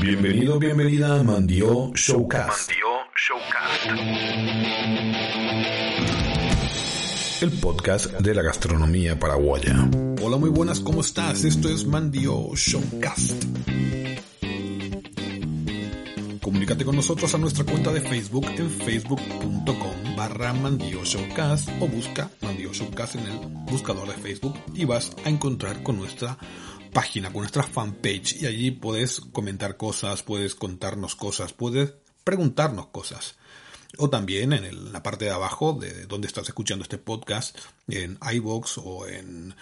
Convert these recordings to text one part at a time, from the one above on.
Bienvenido, bienvenida a Mandio Showcast. El podcast de la gastronomía paraguaya. Hola, muy buenas, ¿cómo estás? Esto es Mandio Showcast. Comunícate con nosotros a nuestra cuenta de Facebook en facebook.com barra Mandio Showcast o busca Mandio Showcast en el buscador de Facebook y vas a encontrar con nuestra página, con nuestra fanpage y allí puedes comentar cosas, puedes contarnos cosas, puedes preguntarnos cosas. O también en la parte de abajo de donde estás escuchando este podcast, en iVoox o en,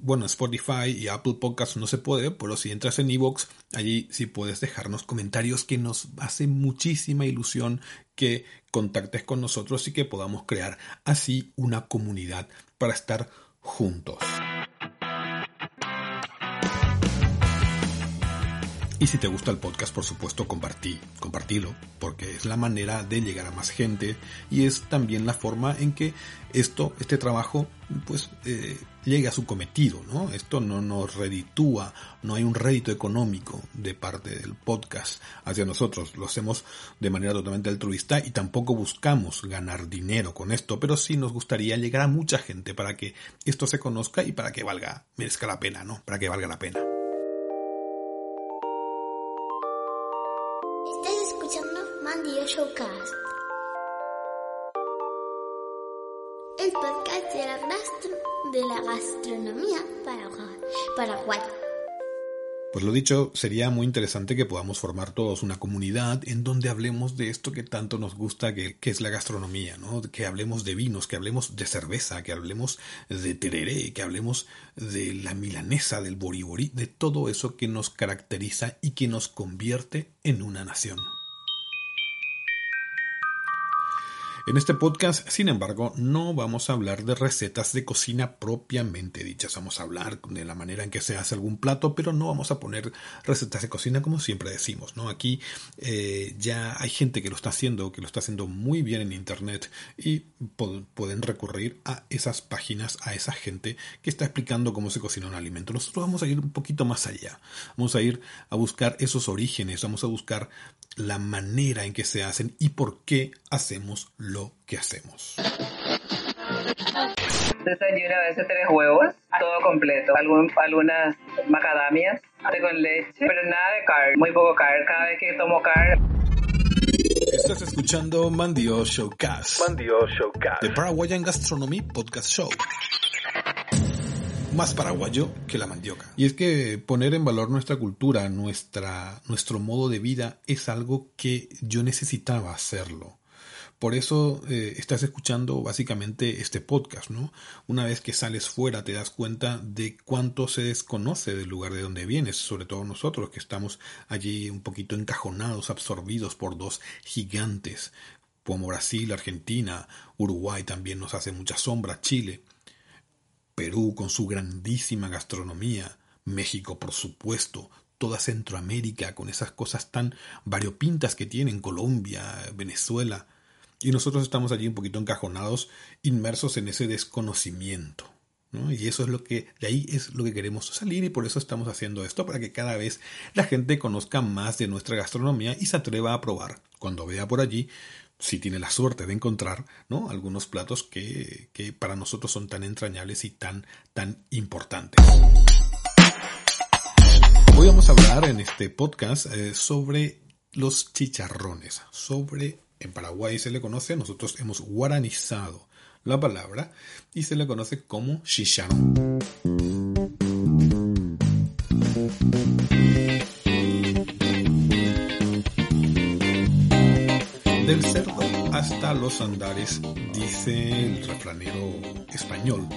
bueno, Spotify y Apple Podcasts no se puede, pero si entras en iVoox, allí sí puedes dejarnos comentarios que nos hace muchísima ilusión que contactes con nosotros y que podamos crear así una comunidad para estar juntos. Y si te gusta el podcast, por supuesto, compartí, compartilo, porque es la manera de llegar a más gente y es también la forma en que esto, este trabajo, pues eh, llegue a su cometido, ¿no? Esto no nos reditúa, no hay un rédito económico de parte del podcast hacia nosotros, lo hacemos de manera totalmente altruista y tampoco buscamos ganar dinero con esto, pero sí nos gustaría llegar a mucha gente para que esto se conozca y para que valga, merezca la pena, ¿no? Para que valga la pena. El podcast de la, de la gastronomía paraguaya. Pues lo dicho, sería muy interesante que podamos formar todos una comunidad en donde hablemos de esto que tanto nos gusta, que, que, es la gastronomía, ¿no? Que hablemos de vinos, que hablemos de cerveza, que hablemos de tereré, que hablemos de la milanesa, del boriborí, de todo eso que nos caracteriza y que nos convierte en una nación. En este podcast, sin embargo, no vamos a hablar de recetas de cocina propiamente dichas. Vamos a hablar de la manera en que se hace algún plato, pero no vamos a poner recetas de cocina como siempre decimos. ¿no? Aquí eh, ya hay gente que lo está haciendo, que lo está haciendo muy bien en Internet y pueden recurrir a esas páginas, a esa gente que está explicando cómo se cocina un alimento. Nosotros vamos a ir un poquito más allá. Vamos a ir a buscar esos orígenes, vamos a buscar la manera en que se hacen y por qué hacemos lo que hacemos. Desayuno a veces tres huevos, todo completo, algunas macadamias, con leche, pero nada de carne, muy poco carne. Cada vez que tomo carne Estás escuchando Mandio Showcast. Mandio Showcast. The Paraguayan Gastronomy Podcast Show más paraguayo que la mandioca. Y es que poner en valor nuestra cultura, nuestra, nuestro modo de vida, es algo que yo necesitaba hacerlo. Por eso eh, estás escuchando básicamente este podcast, ¿no? Una vez que sales fuera te das cuenta de cuánto se desconoce del lugar de donde vienes, sobre todo nosotros que estamos allí un poquito encajonados, absorbidos por dos gigantes, como Brasil, Argentina, Uruguay también nos hace mucha sombra, Chile. Perú con su grandísima gastronomía, México por supuesto, toda Centroamérica con esas cosas tan variopintas que tienen, Colombia, Venezuela, y nosotros estamos allí un poquito encajonados, inmersos en ese desconocimiento. Y eso es lo que, de ahí es lo que queremos salir y por eso estamos haciendo esto, para que cada vez la gente conozca más de nuestra gastronomía y se atreva a probar. Cuando vea por allí si tiene la suerte de encontrar ¿no? algunos platos que, que, para nosotros son tan entrañables y tan, tan importantes. Hoy vamos a hablar en este podcast eh, sobre los chicharrones, sobre, en Paraguay se le conoce, nosotros hemos guaranizado la palabra y se le conoce como chicharrón. Del hasta los andares, dice el refranero español.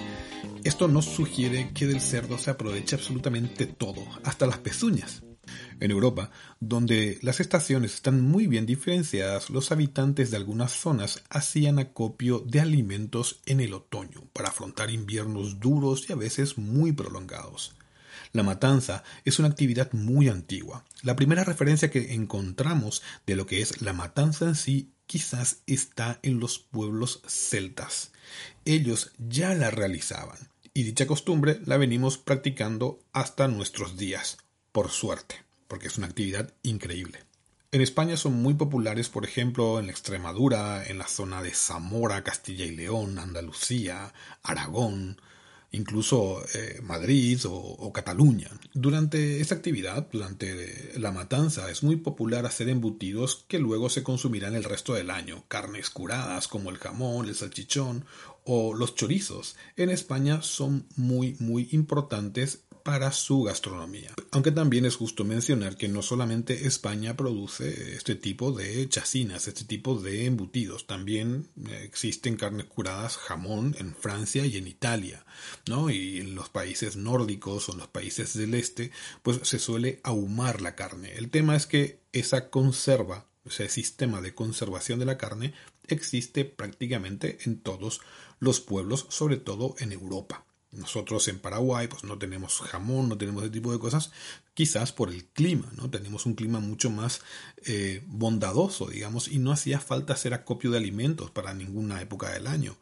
Esto nos sugiere que del cerdo se aprovecha absolutamente todo, hasta las pezuñas. En Europa, donde las estaciones están muy bien diferenciadas, los habitantes de algunas zonas hacían acopio de alimentos en el otoño para afrontar inviernos duros y a veces muy prolongados. La matanza es una actividad muy antigua. La primera referencia que encontramos de lo que es la matanza en sí quizás está en los pueblos celtas. Ellos ya la realizaban Y dicha costumbre la venimos practicando hasta nuestros días, por suerte, porque es una actividad increíble. En España son muy populares, por ejemplo, en Extremadura, en la zona de Zamora, Castilla y León, Andalucía, Aragón, incluso eh, Madrid o, Cataluña. Durante esta actividad, durante la matanza, es muy popular hacer embutidos que luego se consumirán el resto del año, carnes curadas como el jamón, el salchichón o los chorizos. En España son muy muy importantes para su gastronomía. Aunque también es justo mencionar que no solamente España produce este tipo de chacinas, este tipo de embutidos, también eh, existen carnes curadas, jamón en Francia y en Italia, ¿no? Y en los países nórdicos o en los países del este, pues se suele ahumar la carne. El tema es que esa conserva, ese sistema de conservación de la carne existe prácticamente en todos los pueblos, sobre todo en Europa. Nosotros en Paraguay pues no tenemos jamón, no tenemos ese tipo de cosas, quizás por el clima, ¿no? Tenemos un clima mucho más eh, bondadoso, digamos, y no hacía falta hacer acopio de alimentos para ninguna época del año.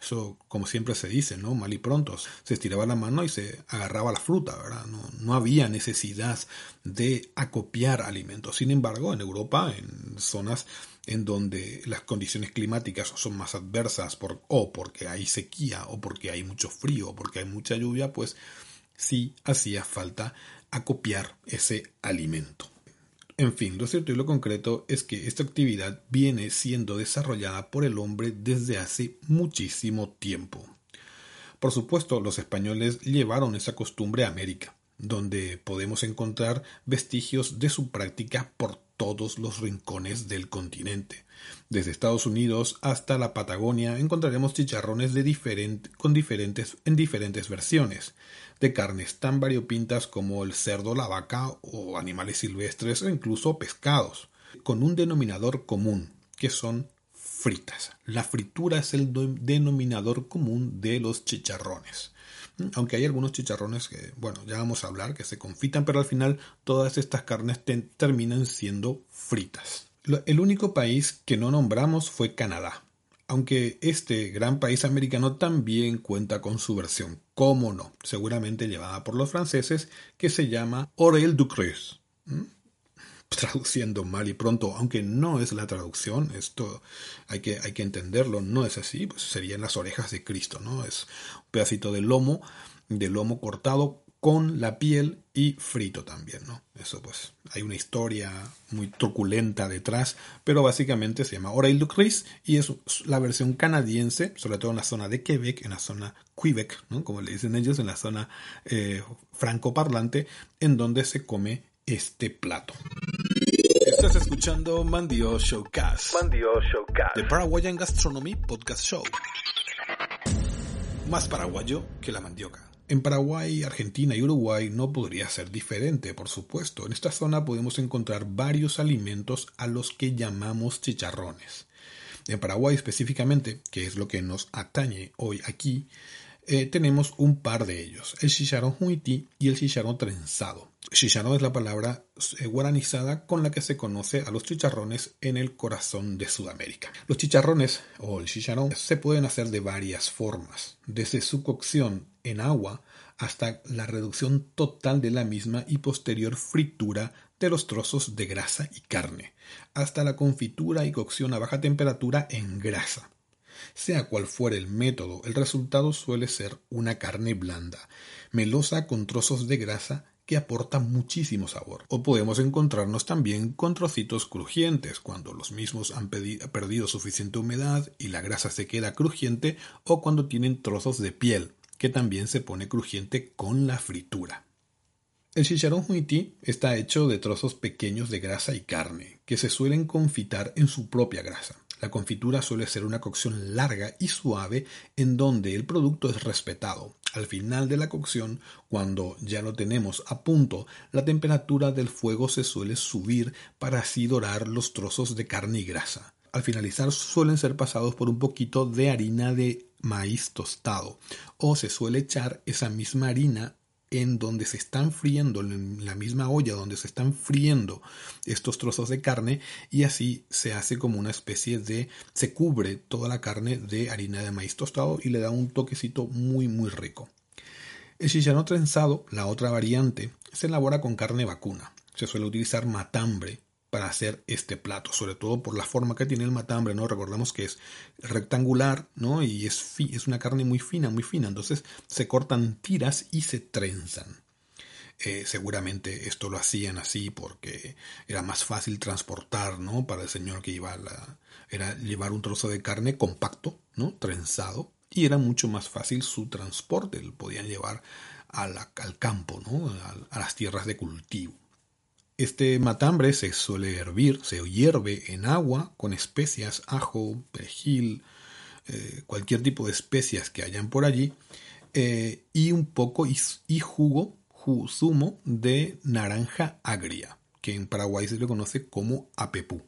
Eso, como siempre se dice, ¿no? Mal y pronto. Se estiraba la mano y se agarraba la fruta, ¿verdad? No, no había necesidad de acopiar alimentos. Sin embargo, en Europa, en zonas en donde las condiciones climáticas son más adversas por, o porque hay sequía o porque hay mucho frío o porque hay mucha lluvia, pues sí hacía falta acopiar ese alimento. En fin, lo cierto y lo concreto es que esta actividad viene siendo desarrollada por el hombre desde hace muchísimo tiempo. Por supuesto, los españoles llevaron esa costumbre a América, donde podemos encontrar vestigios de su práctica por todos los rincones del continente. Desde Estados Unidos hasta la Patagonia encontraremos chicharrones de con diferentes, en diferentes versiones, de carnes tan variopintas como el cerdo, la vaca o animales silvestres o incluso pescados, con un denominador común, que son fritas. La fritura es el denominador común de los chicharrones. Aunque hay algunos chicharrones que, bueno, ya vamos a hablar, que se confitan, pero al final todas estas carnes terminan siendo fritas. El único país que no nombramos fue Canadá, aunque este gran país americano también cuenta con su versión, cómo no, seguramente llevada por los franceses, que se llama Orel du Creuse traduciendo mal y pronto, aunque no es la traducción, esto hay que, hay que entenderlo, no es así, pues serían las orejas de Cristo, ¿no? Es pedacito de lomo, de lomo cortado con la piel y frito también, ¿no? Eso pues hay una historia muy truculenta detrás, pero básicamente se llama Oreille du Cris y es la versión canadiense, sobre todo en la zona de Quebec, en la zona Quebec, ¿no? Como le dicen ellos, en la zona eh, francoparlante, en donde se come este plato. Estás escuchando Mandio Showcast. Mandio Showcast. The Paraguayan Gastronomy Podcast Show. Más paraguayo que la mandioca. En Paraguay, Argentina y Uruguay no podría ser diferente, por supuesto. En esta zona podemos encontrar varios alimentos a los que llamamos chicharrones. En Paraguay específicamente, que es lo que nos atañe hoy aquí, eh, tenemos un par de ellos, el chicharrón huití y el chicharrón trenzado. Chicharrón es la palabra eh, guaranizada con la que se conoce a los chicharrones en el corazón de Sudamérica. Los chicharrones o el chicharrón se pueden hacer de varias formas, desde su cocción en agua hasta la reducción total de la misma y posterior fritura de los trozos de grasa y carne, hasta la confitura y cocción a baja temperatura en grasa. Sea cual fuera el método, el resultado suele ser una carne blanda, melosa con trozos de grasa que aporta muchísimo sabor. O podemos encontrarnos también con trocitos crujientes, cuando los mismos han perdido suficiente humedad y la grasa se queda crujiente, o cuando tienen trozos de piel, que también se pone crujiente con la fritura. El chicharrón huití está hecho de trozos pequeños de grasa y carne, que se suelen confitar en su propia grasa. La confitura suele ser una cocción larga y suave en donde el producto es respetado. Al final de la cocción, cuando ya lo tenemos a punto, la temperatura del fuego se suele subir para así dorar los trozos de carne y grasa. Al finalizar suelen ser pasados por un poquito de harina de maíz tostado o se suele echar esa misma harina en donde se están friendo, en la misma olla donde se están friendo estos trozos de carne y así se hace como una especie de, se cubre toda la carne de harina de maíz tostado y le da un toquecito muy muy rico. El chicharrón trenzado, la otra variante, se elabora con carne vacuna. Se suele utilizar matambre para hacer este plato, sobre todo por la forma que tiene el matambre, ¿no? Recordamos que es rectangular, ¿no? Y es, es una carne muy fina, muy fina, entonces se cortan tiras y se trenzan. Eh, seguramente esto lo hacían así porque era más fácil transportar, ¿no? Para el señor que iba a la... era llevar un trozo de carne compacto, ¿no? Trenzado, y era mucho más fácil su transporte, lo podían llevar al campo, ¿no? a las tierras de cultivo. Este matambre se suele hervir, se hierve en agua con especias, ajo, perejil, eh, cualquier tipo de especias que hayan por allí, eh, y un poco y, jugo, zumo de naranja agria, que en Paraguay se le conoce como apepú.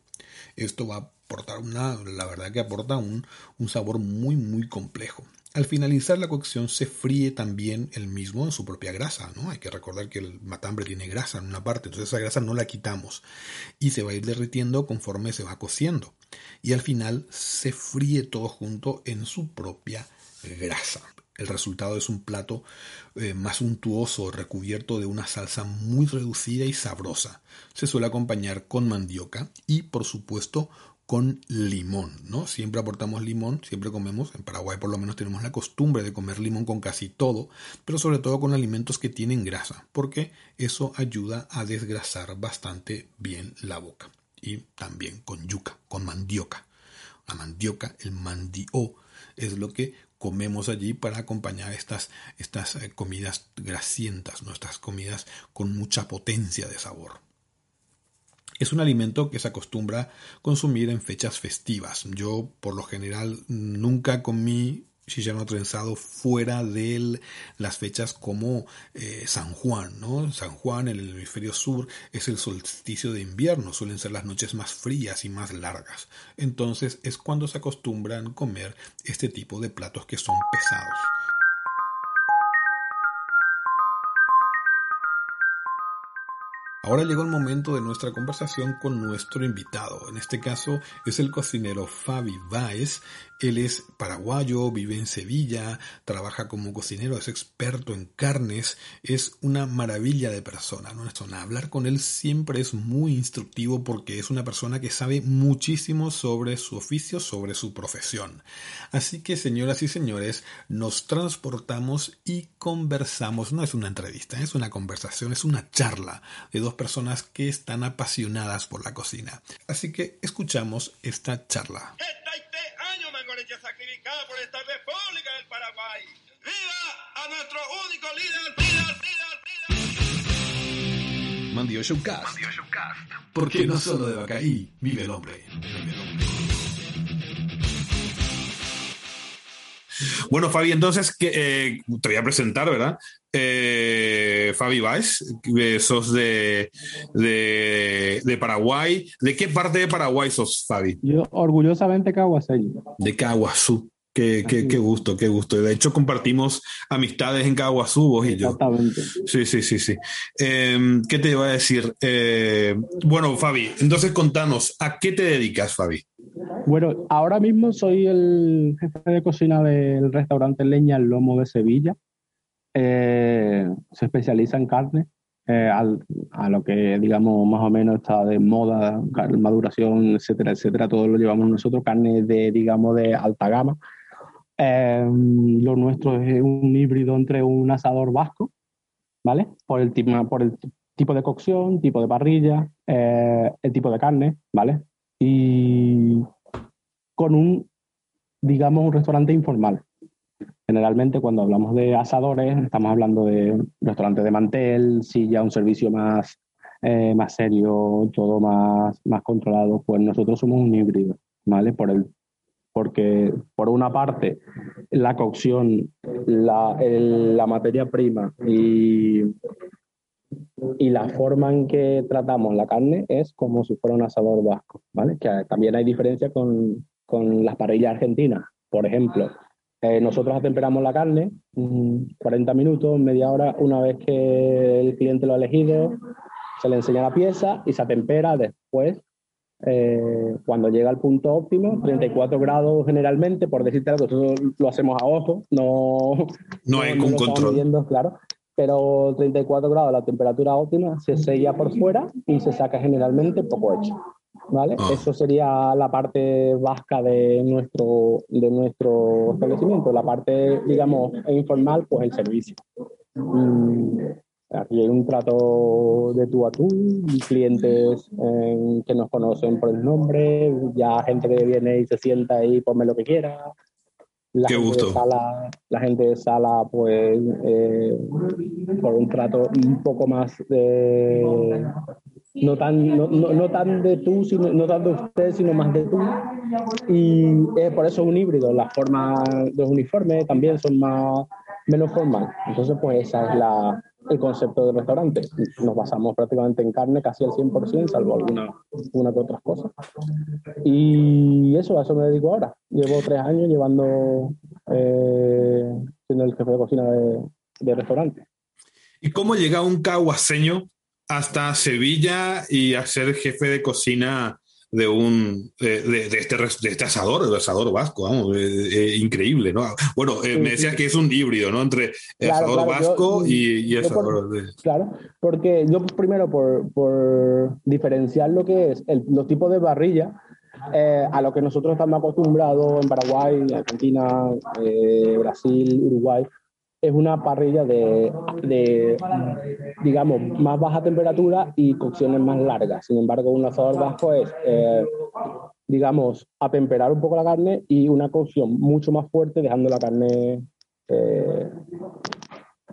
Esto va a aportar una, la verdad que aporta un, un sabor muy muy complejo. Al finalizar la cocción se fríe también el mismo en su propia grasa, ¿no? Hay que recordar que el matambre tiene grasa en una parte, entonces esa grasa no la quitamos y se va a ir derritiendo conforme se va cociendo. Y al final se fríe todo junto en su propia grasa. El resultado es un plato eh, más untuoso, recubierto de una salsa muy reducida y sabrosa. Se suele acompañar con mandioca y, por supuesto, con limón, ¿no? Siempre aportamos limón, siempre comemos, en Paraguay por lo menos tenemos la costumbre de comer limón con casi todo, pero sobre todo con alimentos que tienen grasa, porque eso ayuda a desgrasar bastante bien la boca. Y también con yuca, con mandioca. La mandioca, el mandio, es lo que comemos allí para acompañar estas, estas eh, comidas grasientas, nuestras comidas con mucha potencia de sabor. Es un alimento que se acostumbra consumir en fechas festivas. Yo, por lo general, nunca comí chicharrón trenzado fuera de las fechas como eh, San Juan, ¿no? San Juan en el hemisferio sur es el solsticio de invierno, suelen ser las noches más frías y más largas. Entonces es cuando se acostumbran comer este tipo de platos que son pesados. Ahora llegó el momento de nuestra conversación con nuestro invitado. En este caso es el cocinero Fabi Baez. Él es paraguayo, vive en Sevilla, trabaja como cocinero, es experto en carnes, es una maravilla de persona. Hablar con él siempre es muy instructivo porque es una persona que sabe muchísimo sobre su oficio, sobre su profesión. Así que, señoras y señores, nos transportamos y conversamos. No es una entrevista, es una conversación, es una charla de dos personas que están apasionadas por la cocina. Así que escuchamos esta charla. años sacrificado por esta República del Paraguay. ¡Viva a nuestro único líder, líder, líder, líder! Mandio Showcast. Mandio Showcast. Porque no solo de Bacaí vive el hombre. Vive el hombre. Bueno, Fabi, entonces que, eh, te voy a presentar, ¿verdad? Eh, Fabi Baez, sos de, de, Paraguay. ¿De qué parte de Paraguay sos, Fabi? Yo orgullosamente caguaseño. De Caguazú. Qué, qué, qué, gusto, qué gusto. De hecho, compartimos amistades en Caguazú, vos y yo. Exactamente. Sí, sí, sí, sí. Em, ¿Qué te iba a decir? Eh, bueno, Fabi, entonces contanos, ¿a qué te dedicas, Fabi? Bueno, ahora mismo soy el jefe de cocina del restaurante Leña Lomo de Sevilla. Eh, se especializa en carne, eh, a lo que digamos más o menos está de moda, maduración, etcétera, etcétera. Todo lo llevamos nosotros, carne de digamos de alta gama. Eh, lo nuestro es un híbrido entre un asador vasco, ¿vale? Por el, por el tipo de cocción, tipo de parrilla, el tipo de carne, ¿vale? Y con un, digamos, un restaurante informal. Generalmente cuando hablamos de asadores estamos hablando de restaurantes de mantel, silla, un servicio más, eh, más serio, todo más, más controlado. Pues nosotros somos un híbrido, ¿vale? Por el, porque por una parte la cocción, la, la materia prima y, y la forma en que tratamos la carne es como si fuera un asador vasco, ¿vale? Que también hay diferencia con, con las parrillas argentinas. Por ejemplo, eh, nosotros atemperamos la carne 40 minutos, media hora, una vez que el cliente lo ha elegido, se le enseña la pieza y se atempera después eh, cuando llega al punto óptimo, 34 grados generalmente, por decirte algo, nosotros lo hacemos a ojo, no, no hay un control. Midiendo, claro, pero 34 grados la temperatura óptima se sella por fuera y se saca generalmente poco hecho. ¿Vale? Ah. Eso sería la parte vasca de nuestro, de nuestro establecimiento. La parte, digamos, informal, pues el servicio. Mm, aquí hay un trato de tú a tú, clientes eh, que nos conocen por el nombre, ya gente que viene y se sienta ahí, ponme lo que quiera, la Qué gente gusto. De sala, la gente de sala, pues, eh, por un trato un poco más de. No tan, no, no, tan de tú, sino, no tan de usted, sino más de tú. Y eh, por eso es un híbrido. Las formas de los uniformes también son más menos formal. Entonces, pues, esa es la, el concepto del restaurante. Nos basamos prácticamente en carne casi al 100%, salvo algunas una que otras cosas. Y eso, a eso me dedico ahora. Llevo tres años llevando, eh, siendo el jefe de cocina de, de restaurante. ¿Y cómo llega un caguaseño hasta Sevilla y a ser jefe de cocina de un de, de, de, este, de este asador, el asador vasco, vamos, eh, eh, increíble, ¿no? Bueno, eh, me decías que es un híbrido, ¿no? Entre claro, asador claro, vasco yo, y, y, asador por, de... Claro, porque yo primero por, por diferenciar lo que es el, los tipos de parrilla, eh, a lo que nosotros estamos acostumbrados en Paraguay, Argentina, eh, Brasil, Uruguay, es una parrilla de, de, digamos, más baja temperatura y cocciones más largas. Sin embargo, un asador vasco es, eh, digamos, atemperar un poco la carne y una cocción mucho más fuerte, dejando la carne eh,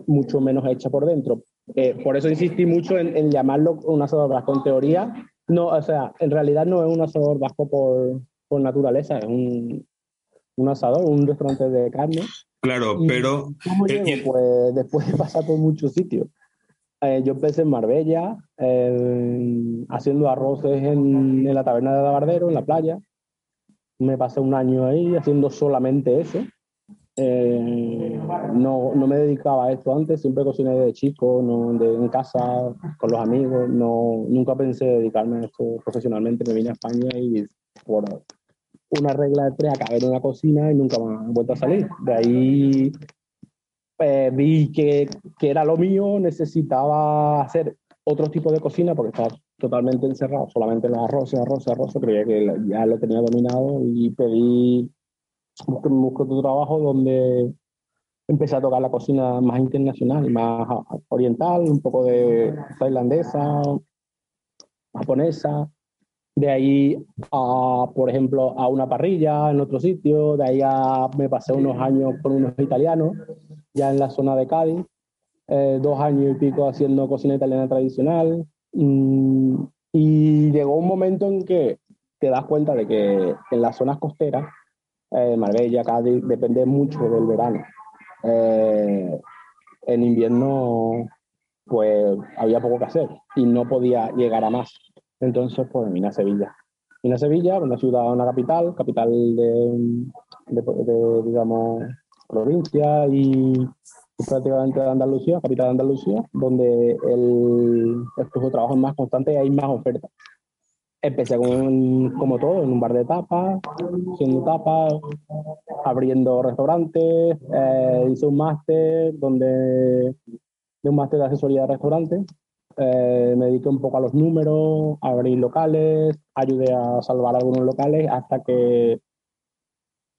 mucho menos hecha por dentro. Eh, por eso insistí mucho en, en, llamarlo un asador vasco. En teoría, no, o sea, en realidad no es un asador vasco por, por naturaleza, es un, un asador, un restaurante de carne Claro, pero... ¿Cómo llego? Eh, pues después de pasar por muchos sitios. Eh, yo empecé en Marbella, eh, haciendo arroces en, en, la taberna de Dabardero, en la playa. Me pasé un año ahí haciendo solamente eso. no, no me dedicaba a esto antes, siempre cociné de chico, no, de, en casa, con los amigos. No, nunca pensé dedicarme a esto profesionalmente. Me vine a España y por, una regla de tres, acabé en una cocina y nunca más he vuelto a salir. De ahí eh, vi que, que, era lo mío, necesitaba hacer otro tipo de cocina porque estaba totalmente encerrado, solamente en los arroces, arroces, arroces, creía que ya lo tenía dominado y pedí, busqué, busqué otro trabajo donde empecé a tocar la cocina más internacional más oriental, un poco de tailandesa, japonesa, de ahí a, por ejemplo, a una parrilla en otro sitio, de ahí a, me pasé unos años con unos italianos, ya en la zona de Cádiz, eh, dos años y pico haciendo cocina italiana tradicional, mm, y llegó un momento en que te das cuenta de que en las zonas costeras, eh, Marbella, Cádiz, depende mucho del verano. Eh, en invierno, pues había poco que hacer y no podía llegar a más. Entonces, pues vine Sevilla. Vine Sevilla, una ciudad, una capital, capital de, digamos, provincia y, y, prácticamente de Andalucía, capital de Andalucía, donde el, el flujo de trabajo es más constante y hay más ofertas. Empecé con, como todo, en un bar de tapas, haciendo tapas, abriendo restaurantes, eh, hice un máster donde, de un máster de asesoría de restaurantes, eh, me dediqué un poco a los números, a abrir locales, ayudé a salvar algunos locales hasta que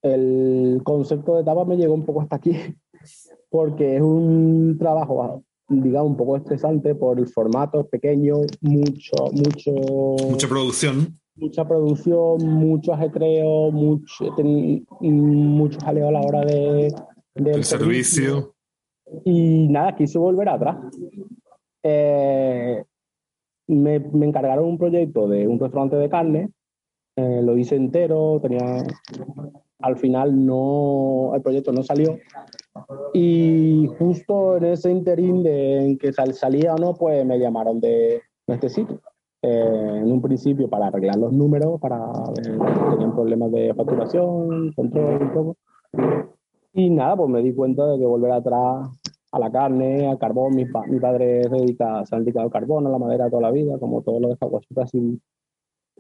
el concepto de tapa me llegó un poco hasta aquí, porque es un trabajo, digamos, un poco estresante por el formato pequeño, mucho, mucho... Mucha producción. Mucha producción, mucho ajetreo, mucho, mucho jaleo a la hora de... Del el servicio. servicio. Y nada, quise volver atrás eh, me, me, encargaron un proyecto de un restaurante de carne, eh, lo hice entero, tenía, al final no, el proyecto no salió y justo en ese interín de en que sal, salía o no, pues me llamaron de, este sitio. Eh, en un principio para arreglar los números, para ver tenían problemas de facturación, control y todo. Y nada, pues me di cuenta de que volver atrás a la carne, al carbón. Mi, pa mi padre se, dedica, se ha dedicado al carbón, a la madera toda la vida, como todos los de sin,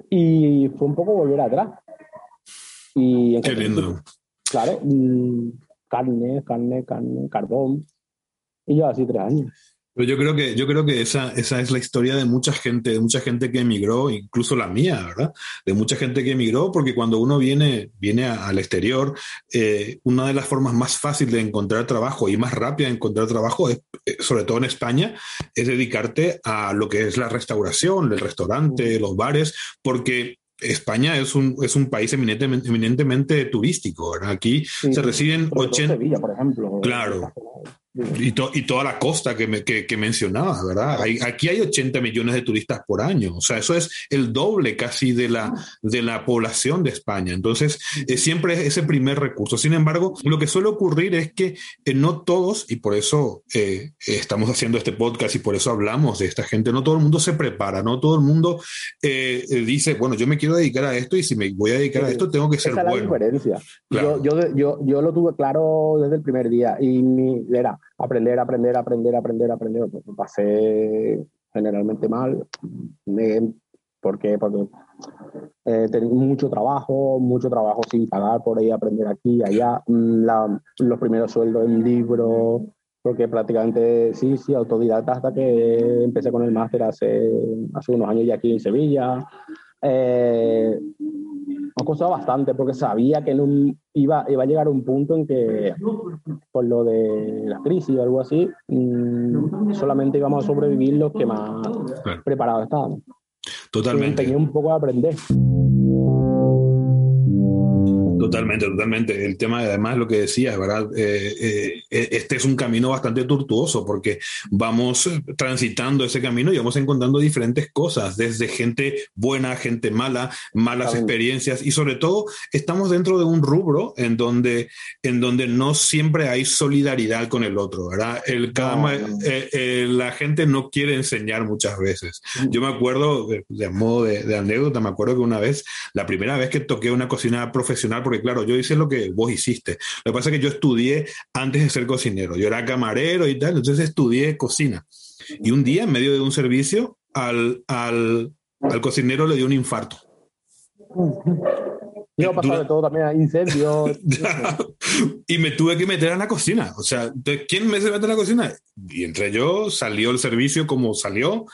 Y fue un poco volver atrás. Y Qué lindo. Claro, mm, carne, carne, carne, carbón. Y yo así tres años. Pero yo creo que, yo creo que esa, esa es la historia de mucha gente, de mucha gente que emigró, incluso la mía, ¿verdad? De mucha gente que emigró, porque cuando uno viene, viene a- al exterior, eh, una de las formas más fáciles de encontrar trabajo y más rápida de encontrar trabajo, es, eh, sobre todo en España, es dedicarte a lo que es la restauración, el restaurante, los bares, porque España es un, es un país eminentemente, eminentemente turístico, ¿verdad? Aquí Sí, se todo 80, Sevilla, por ejemplo. Claro. Y, to- y toda la costa que, me, que, que mencionabas, ¿verdad? Hay- aquí hay 80 millones de turistas por año, o sea, eso es el doble casi de la, de la población de España. Entonces, eh, siempre es ese primer recurso. Sin embargo, lo que suele ocurrir es que eh, no todos, y por eso eh, estamos haciendo este podcast y por eso hablamos de esta gente, no todo el mundo se prepara, no todo el mundo eh, eh, dice, bueno, yo me quiero dedicar a esto y si me voy a dedicar a esto, tengo que ser Esa es la bueno. diferencia. Claro. Yo, yo, yo, yo lo tuve claro desde el primer día y mi, era aprender, aprender, aprender, aprender, aprender. Pues pasé generalmente mal. Me- ¿Por qué? Porque eh, tenía mucho trabajo, mucho trabajo sin pagar por ahí, aprender aquí allá. Mm, los primeros sueldos en libros, porque prácticamente sí, sí, autodidacta hasta que empecé con el máster hace, hace unos años ya aquí en Sevilla. Eh, me ha costado bastante porque sabía que en un- iba, iba a llegar un punto en que, por lo de la crisis o algo así, mm, solamente íbamos a sobrevivir los que más Claro. preparados estábamos. Y Totalmente. empeñé un poco a aprender. Totalmente, totalmente. El tema, además, lo que decías, ¿verdad? Eh, eh, este es un camino bastante tortuoso porque vamos transitando ese camino y vamos encontrando diferentes cosas, desde gente buena, gente mala, malas experiencias y sobre todo estamos dentro de un rubro en donde, en donde no siempre hay solidaridad con el otro, ¿verdad? El, cada No, ma- no. eh, eh, la gente no quiere enseñar muchas veces. Yo me acuerdo, de, de modo de, de anécdota, me acuerdo que una vez, la primera vez que toqué una cocina profesional, porque claro, yo hice lo que vos hiciste. Lo que pasa es que yo estudié antes de ser cocinero. Yo era camarero y tal, entonces estudié cocina. Y un día, en medio de un servicio, al, al, al cocinero le dio un infarto. Yo Dura- de todo también, a incendios. y me tuve que meter en la cocina. O sea, ¿de ¿quién me se mete en la cocina? Y entre yo, salió el servicio como salió.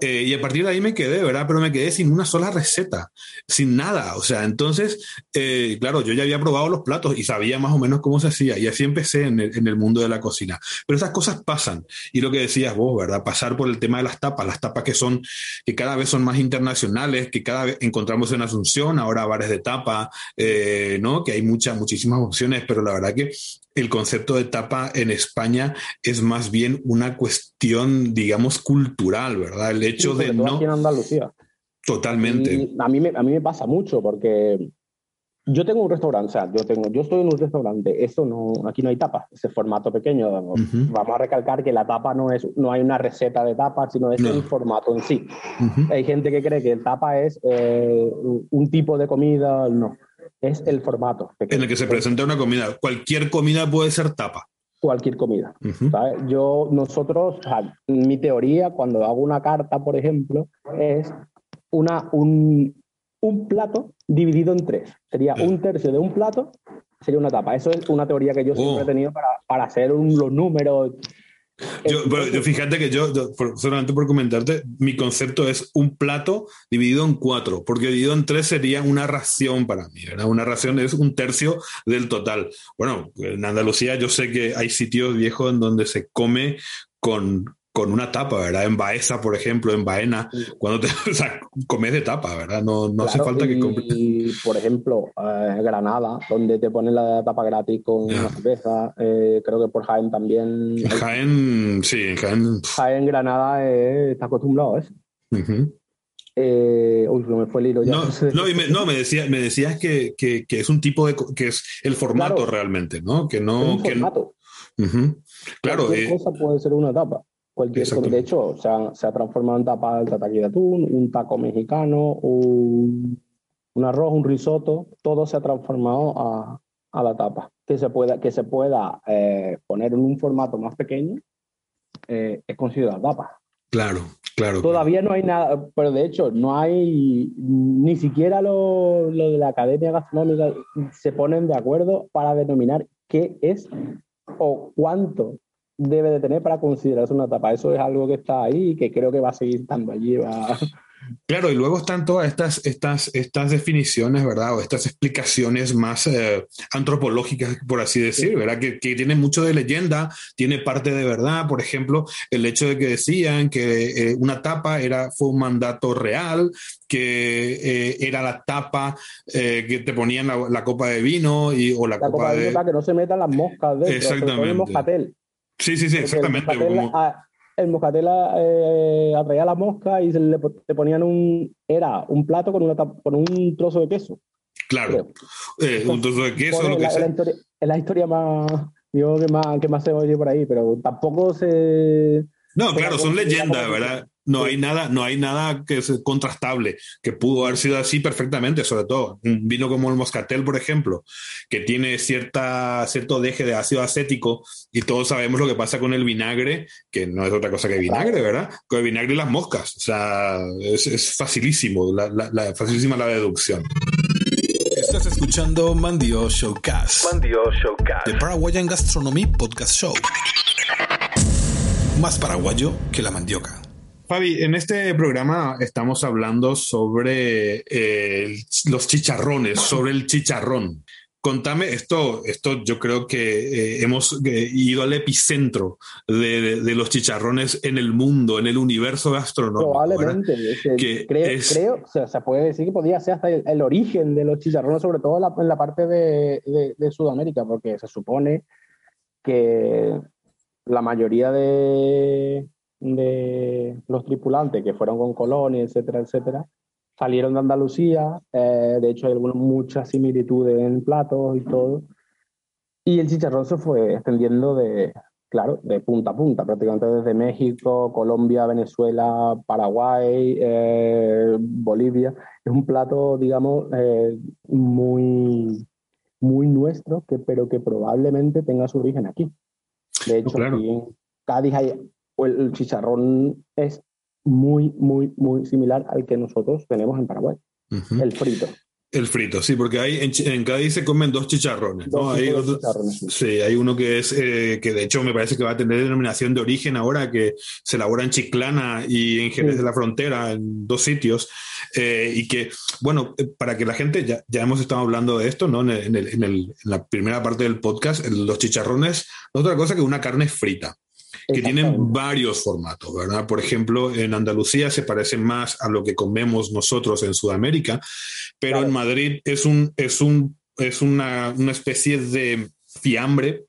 Eh, y a partir de ahí me quedé, ¿verdad? Pero me quedé sin una sola receta, sin nada. O sea, entonces, eh, claro, yo ya había probado los platos y sabía más o menos cómo se hacía. Y así empecé en el, en el mundo de la cocina. Pero esas cosas pasan. Y lo que decías vos, ¿verdad? Pasar por el tema de las tapas, las tapas que son, que cada vez son más internacionales, que cada vez encontramos en Asunción, ahora bares de tapa, eh, ¿no? Que hay muchas, muchísimas opciones, pero la verdad que el concepto de tapa en España es más bien una cuestión, digamos, cultural, ¿verdad? El hecho de no aquí en Andalucía. totalmente. Y a mí, me, a mí me pasa mucho porque yo tengo un restaurante, o sea, yo, tengo, yo estoy en un restaurante, esto no, aquí no hay tapa, ese formato pequeño. Vamos a recalcar que la tapa no es, no hay una receta de tapa, sino es No. el formato en sí. Hay gente que cree que el tapa es eh, un tipo de comida, no, es el formato. En el que se presenta una comida. Cualquier comida puede ser tapa. Cualquier comida. Yo, nosotros, o sea, mi teoría cuando hago una carta, por ejemplo, es una, un, un plato dividido en tres. Sería un tercio de un plato, sería una tapa. Eso es una teoría que yo siempre Oh. he tenido para, para hacer un- los números. Yo, pero yo fíjate que yo, yo, por- solamente por comentarte, mi concepto es un plato dividido en cuatro, porque dividido en tres sería una ración para mí, ¿verdad? Una ración es un tercio del total. Bueno, en Andalucía yo sé que hay sitios viejos en donde se come con, con una tapa, ¿verdad? En Baeza, por ejemplo, en Baena, cuando te o sea, comes de tapa, ¿verdad? No, no hace claro, falta que compres. y, por ejemplo, eh, Granada, donde te ponen la tapa gratis con Ya. una cerveza. eh, creo que por Jaén también. Jaén, sí, en Jaén. Jaén, Granada, eh, está acostumbrado a eso. ujú. Eh, uy, me fue el hilo ya. No, no, y me, no, me, decía, me decías que, que, que es un tipo de, que es el formato Claro. realmente, ¿no? Que Es no, un que no- formato. Ujú. Claro, eh, cosa puede ser una tapa. Cualquier cosa. De hecho, se ha, se ha transformado en tapa el tataki de atún, un taco mexicano, un, un arroz, un risotto. Todo se ha transformado a, a la tapa. Que se pueda, que se pueda eh, poner en un formato más pequeño eh, es considerado tapa. claro. Claro. Todavía no hay nada, pero de hecho no hay ni siquiera lo, lo de la Academia Gastronómica se ponen de acuerdo para denominar qué es o cuánto debe de tener para considerarse una tapa. Eso es algo que está ahí y que creo que va a seguir estando allí. Va, Claro, y luego están todas estas, estas, estas definiciones, ¿verdad? O estas explicaciones más eh, antropológicas, por así decir, ¿verdad? Que, que tienen mucho de leyenda, tiene parte de verdad. Por ejemplo, el hecho de que decían que eh, una tapa era, fue un mandato real, que eh, era la tapa eh, que te ponían la, la copa de vino y, o la, la copa, copa de de... vino para que no se metan las moscas dentro. Exactamente. El moscatel. Sí, sí, sí, exactamente. El moscatel, como- el moscatel eh, atraía la mosca y se le, te ponían un. Era un plato con, una, con un trozo de queso. claro, eh, un trozo de queso, lo que la- sea. la historia- es la historia más. Digo que más, que más se oye por ahí, pero tampoco se. No, claro, son leyendas, ¿verdad? No hay nada, no hay nada que es contrastable, que pudo haber sido así perfectamente, sobre todo un vino como el Moscatel, por ejemplo, que tiene cierta, cierto deje de ácido acético, y todos sabemos lo que pasa con el vinagre, que no es otra cosa que vinagre, ¿verdad? Con el vinagre y las moscas. O sea, es, es facilísimo, la, la- la- facilísima la deducción. Estás escuchando Mandio Showcast. Mandio Showcast. The Paraguayan Gastronomy Podcast Show. Más paraguayo que la mandioca. Fabi, en este programa estamos hablando sobre eh, los chicharrones, sobre el chicharrón. Contame esto, esto yo creo que eh, hemos eh, ido al epicentro de, de- de los chicharrones en el mundo, en el universo gastronómico. Probablemente. es que creo, es- creo, o sea, se puede decir que podría ser hasta el, el origen de los chicharrones, sobre todo en la, en la parte de Sudamérica, porque se supone que la mayoría de, de los tripulantes que fueron con Colón, etcétera, etcétera, salieron de Andalucía. eh, de hecho, hay algunas, muchas similitudes en platos y todo. Y el chicharrón se fue extendiendo de, claro, de punta a punta, prácticamente desde México, Colombia, Venezuela, Paraguay, eh, Bolivia. Es un plato, digamos, eh, muy, muy nuestro, que, pero que probablemente tenga su origen aquí. De hecho, claro. aquí en Cádiz hay, o el, chicharrón es muy, muy, muy similar al que nosotros tenemos en Paraguay, el frito. El frito, sí, porque hay, en, en Cádiz se comen dos chicharrones, ¿no? Dos Hay tipos de otro- chicharrones, sí. sí, hay uno que es, eh, que de hecho me parece que va a tener denominación de origen ahora, que se elabora en Chiclana y en Jerez Sí. de la Frontera, en dos sitios, eh, y que, bueno, eh, para que la gente, ya, ya hemos estado hablando de esto, ¿no? En, el- en el- en el- la primera parte del podcast, los chicharrones no es otra cosa que una carne frita que tienen varios formatos, ¿verdad? Por ejemplo, en Andalucía se parece más a lo que comemos nosotros en Sudamérica, pero Claro. en Madrid es un es un es una, una especie de fiambre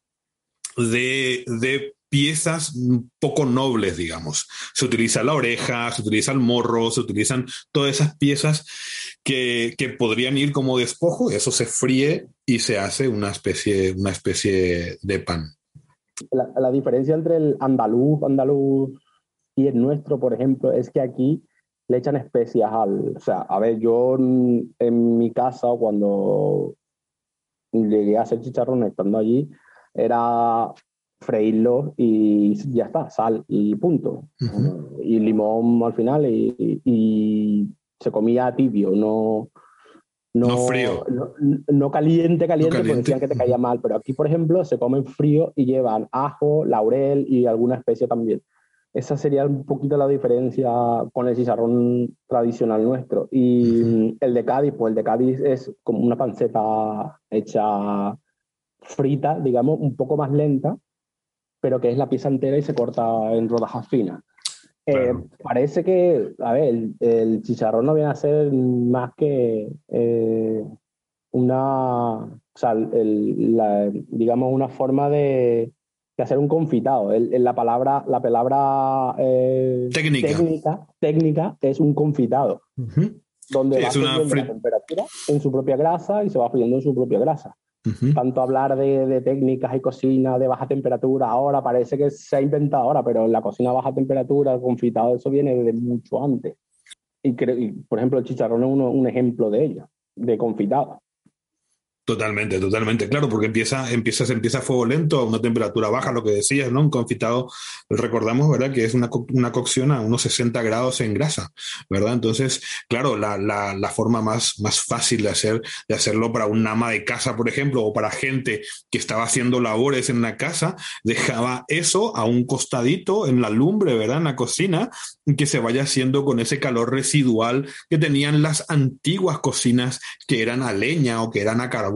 de, de piezas poco nobles, digamos. Se utiliza la oreja, se utiliza el morro, se utilizan todas esas piezas que, que podrían ir como despojo, eso se fríe y se hace una especie, una especie de pan. La, la diferencia entre el andaluz, andaluz y el nuestro, por ejemplo, es que aquí le echan especias al. O sea, a ver, yo en mi casa, cuando llegué a hacer chicharrones estando allí, era freírlo y ya está, sal y punto. Y limón al final y, y se comía tibio, no. No frío. No, no caliente, caliente, porque caliente. decían que te caía mal. Pero aquí, por ejemplo, se comen frío y llevan ajo, laurel y alguna especie también. Esa sería un poquito la diferencia con el chicharrón tradicional nuestro. Y el de Cádiz, pues el de Cádiz es como una panceta hecha frita, digamos, un poco más lenta, pero que es la pieza entera y se corta en rodajas finas. Eh, parece que, a ver, el, el chicharrón no viene a ser más que eh, una, o sea, el- la- digamos, una forma de, de hacer un confitado. El- la palabra, la palabra eh, Técnica. técnica, técnica es un confitado, donde Sí, va es una la temperatura en su propia grasa y se va friendo en su propia grasa Tanto hablar de, técnicas y cocina de baja temperatura ahora, parece que se ha inventado ahora, pero la cocina a baja temperatura, confitado, eso viene de mucho antes. Y, y, por ejemplo, el chicharrón es uno- un ejemplo de ello, de confitado. Totalmente, totalmente, claro, porque empieza, empieza, se empieza a fuego lento, a una temperatura baja, lo que decías, ¿no? Un confitado, recordamos, ¿verdad? Que es una, una cocción a unos 60 grados en grasa, ¿verdad? Entonces, claro, la, la, la, forma más, más fácil de, hacer, de hacerlo para un ama de casa, por ejemplo, o para gente que estaba haciendo labores en la casa, dejaba eso a un costadito en la lumbre, ¿verdad? En la cocina, que se vaya haciendo con ese calor residual que tenían las antiguas cocinas que eran a leña o que eran a carbón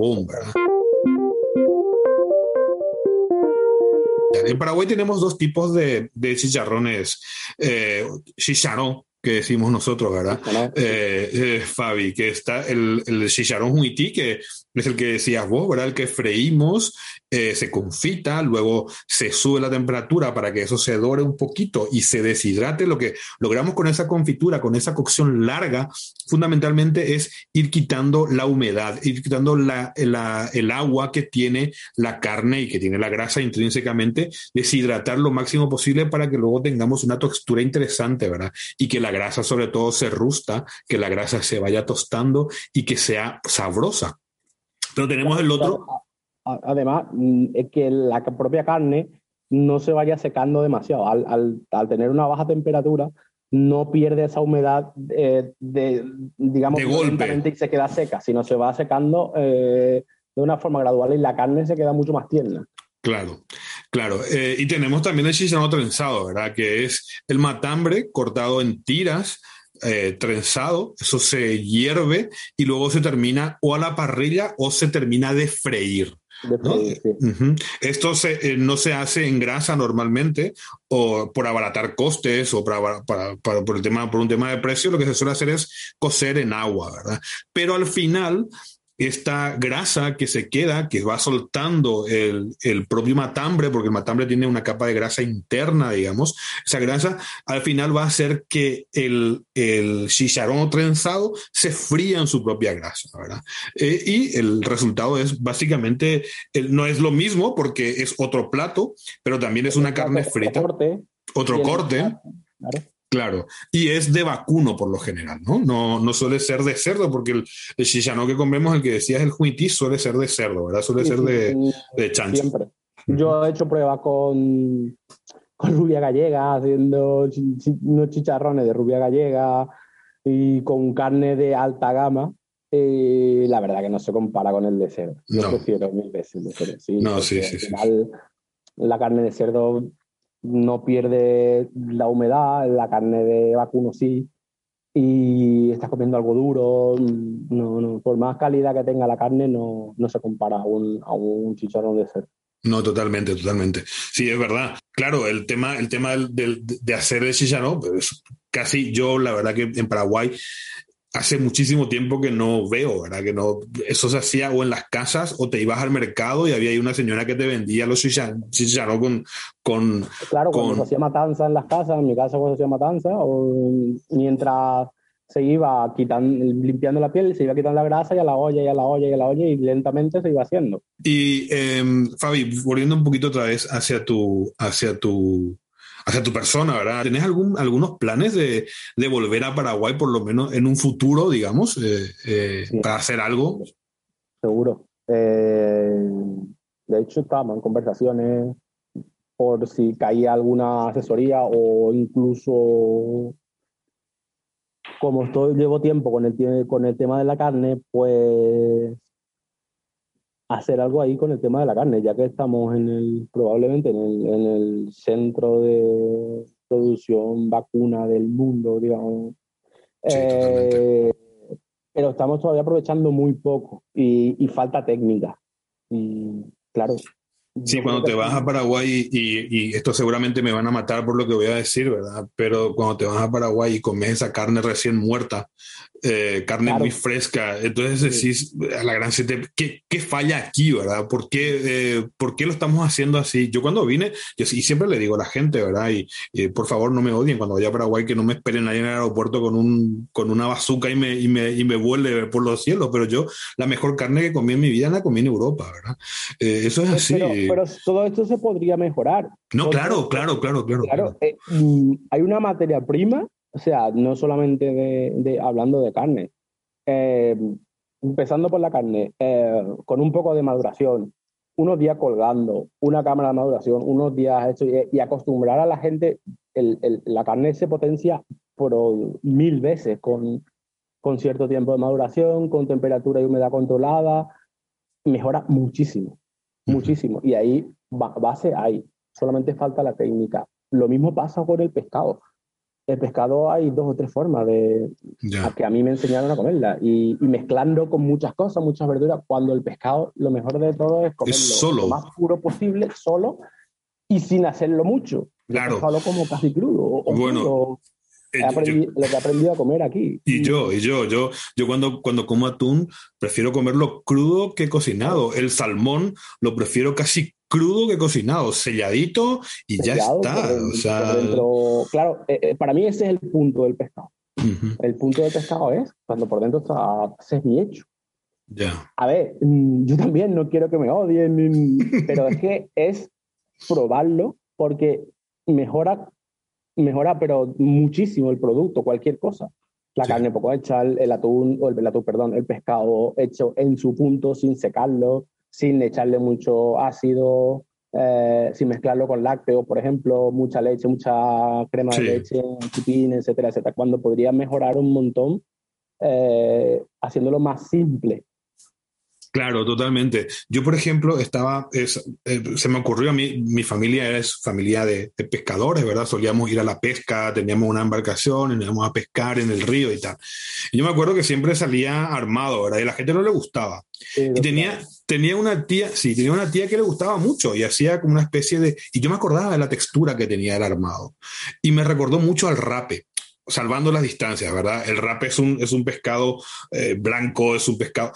en Paraguay tenemos dos tipos de, chicharrones. Eh, chicharrón, que decimos nosotros, ¿verdad? Eh, eh, Fabi, que está el, el chicharrón huití, que es el que decías vos, ¿verdad? El que freímos, eh, se confita, luego se sube la temperatura para que eso se dore un poquito y se deshidrate. Lo que logramos con esa confitura, con esa cocción larga, fundamentalmente es ir quitando la humedad, ir quitando el agua que tiene la carne y que tiene la grasa intrínsecamente, deshidratar lo máximo posible para que luego tengamos una textura interesante, ¿verdad? Y que la grasa sobre todo se rusta, que la grasa se vaya tostando y que sea sabrosa. Pero tenemos el otro. Además, mm, es que la propia carne no se vaya secando demasiado. Al, tener una baja temperatura, no pierde esa humedad eh, de, digamos, de y se queda seca, sino se va secando eh, de una forma gradual y la carne se queda mucho más tierna. Claro, claro. Eh, y tenemos también el chicharrón trenzado, ¿verdad? Que es el matambre cortado en tiras eh, trenzado, eso se hierve y luego se termina o a la parrilla o se termina de freír. Esto eh, no se hace en grasa normalmente o por abaratar costes o para, por, el tema, por un tema de precio, lo que se suele hacer es cocer en agua, ¿verdad? Pero al final esta grasa que se queda, que va soltando el, propio matambre, porque el matambre tiene una capa de grasa interna, digamos, esa grasa al final va a hacer que el, el chicharrón trenzado se fría en su propia grasa, ¿verdad? Eh, y el resultado es básicamente, no es lo mismo porque es otro plato, pero también es una carne frita. Otro corte. Otro corte. Claro, y es de vacuno por lo general, ¿no? No, no suele ser de cerdo, porque el, el que comemos, el que decías el juití, suele ser de cerdo, ¿verdad? Suele ser de, de, chancho. Siempre. Yo he hecho pruebas con, con rubia gallega, haciendo unos chicharrones de rubia gallega y con carne de alta gama. Y la verdad que no se compara con el de cerdo. Yo prefiero mil veces el de cerdo. Sí, no, sí, sí, sí. La carne de cerdo no pierde la humedad, la carne de vacuno sí, y estás comiendo algo duro, no, no, por más calidad que tenga la carne, no, no se compara a un, a un chicharrón de cerdo. No, totalmente, totalmente. Sí, es verdad. Claro, el tema, el tema de hacer el chicharrón, pues casi yo, la verdad que en Paraguay hace muchísimo tiempo que no veo, ¿verdad? Que no, eso se hacía o en las casas o te ibas al mercado y había ahí una señora que te vendía los chicharrón con, con... Claro, cuando se hacía matanza en las casas, en mi casa cuando se hacía matanza, o mientras se iba quitando, limpiando la piel, se iba quitando la grasa y a la olla y a la olla y a la olla y lentamente se iba haciendo. Y eh, Fabi, volviendo un poquito otra vez hacia tu, hacia tu hacia tu persona, ¿verdad? ¿Tenés algún, algunos planes de, de, volver a Paraguay, por lo menos en un futuro, digamos, eh, eh, para hacer algo? Seguro. Eh, de hecho, estamos en conversaciones por si caía alguna asesoría o incluso como estoy, llevo tiempo con el, con el tema de la carne, pues hacer algo ahí con el tema de la carne, ya que estamos en el, probablemente en el, en el centro de producción vacuna del mundo, digamos. Eh, pero estamos todavía aprovechando muy poco y, y falta técnica. Y claro, Sí, cuando te vas a Paraguay, y, esto seguramente me van a matar por lo que voy a decir, ¿verdad? Pero cuando te vas a Paraguay y comes esa carne recién muerta, eh, carne muy fresca, entonces decís a la gran siete, ¿qué, ¿qué, falla aquí, verdad? ¿Por qué, eh, ¿Por qué lo estamos haciendo así? Yo cuando vine, y siempre le digo a la gente, ¿verdad? Y, por favor no me odien cuando vaya a Paraguay, que no me esperen ahí en el aeropuerto con, un, con una bazuca y me, y, me, y me vuelve por los cielos, pero yo la mejor carne que comí en mi vida la comí en Europa, ¿verdad? Eh, eso es así pero todo esto se podría mejorar. No, claro, claro, claro, claro. Claro, eh, mm, hay una materia prima, o sea, no solamente de, hablando de carne. Eh, empezando por la carne, eh, con un poco de maduración, unos días colgando, una cámara de maduración, unos días hecho, y, acostumbrar a la gente, la carne se potencia por mil veces con, con cierto tiempo de maduración, con temperatura y humedad controlada, mejora muchísimo, muchísimo. Y ahí, base hay, solamente falta la técnica. Lo mismo pasa con el pescado el pescado hay dos o tres formas de que a mí me enseñaron a comerla y, mezclando con muchas cosas, muchas verduras, cuando el pescado lo mejor de todo es comerlo lo más puro posible, solo y sin hacerlo mucho. Claro. como casi crudo. O bueno, eh, lo que he aprendido a comer aquí. Y yo, y yo, yo, yo cuando, cuando como atún prefiero comerlo crudo que cocinado. El salmón lo prefiero casi crudo que cocinado, selladito y ya está. o sea... claro, eh, eh, para mí ese es el punto del pescado. El punto del pescado es cuando por dentro está semi hecho. Ya. A ver, mm, yo también no quiero que me odien, pero es que es probarlo porque mejora, mejora, pero muchísimo el producto, cualquier cosa. La carne poco hecha, el, atún, o el, atún, perdón, el pescado hecho en su punto, sin secarlo, sin echarle mucho ácido, eh, sin mezclarlo con lácteos, por ejemplo, mucha leche, mucha crema de leche, chipín, etcétera, etcétera, cuando podría mejorar un montón eh, haciéndolo más simple. Claro, totalmente. Yo, por ejemplo, estaba, eh, se me ocurrió a mí, mi familia es familia de, pescadores, ¿verdad? Solíamos ir a la pesca, teníamos una embarcación, íbamos a pescar en el río y tal. Y yo me acuerdo que siempre salía armado, ¿verdad? Y a la gente no le gustaba. y tenía, tenía una tía, sí, tenía una tía que le gustaba mucho y hacía como una especie de, y yo me acordaba de la textura que tenía el armado. Y me recordó mucho al rape salvando las distancias, ¿verdad? El rape es un, es un pescado eh, blanco, es un pescado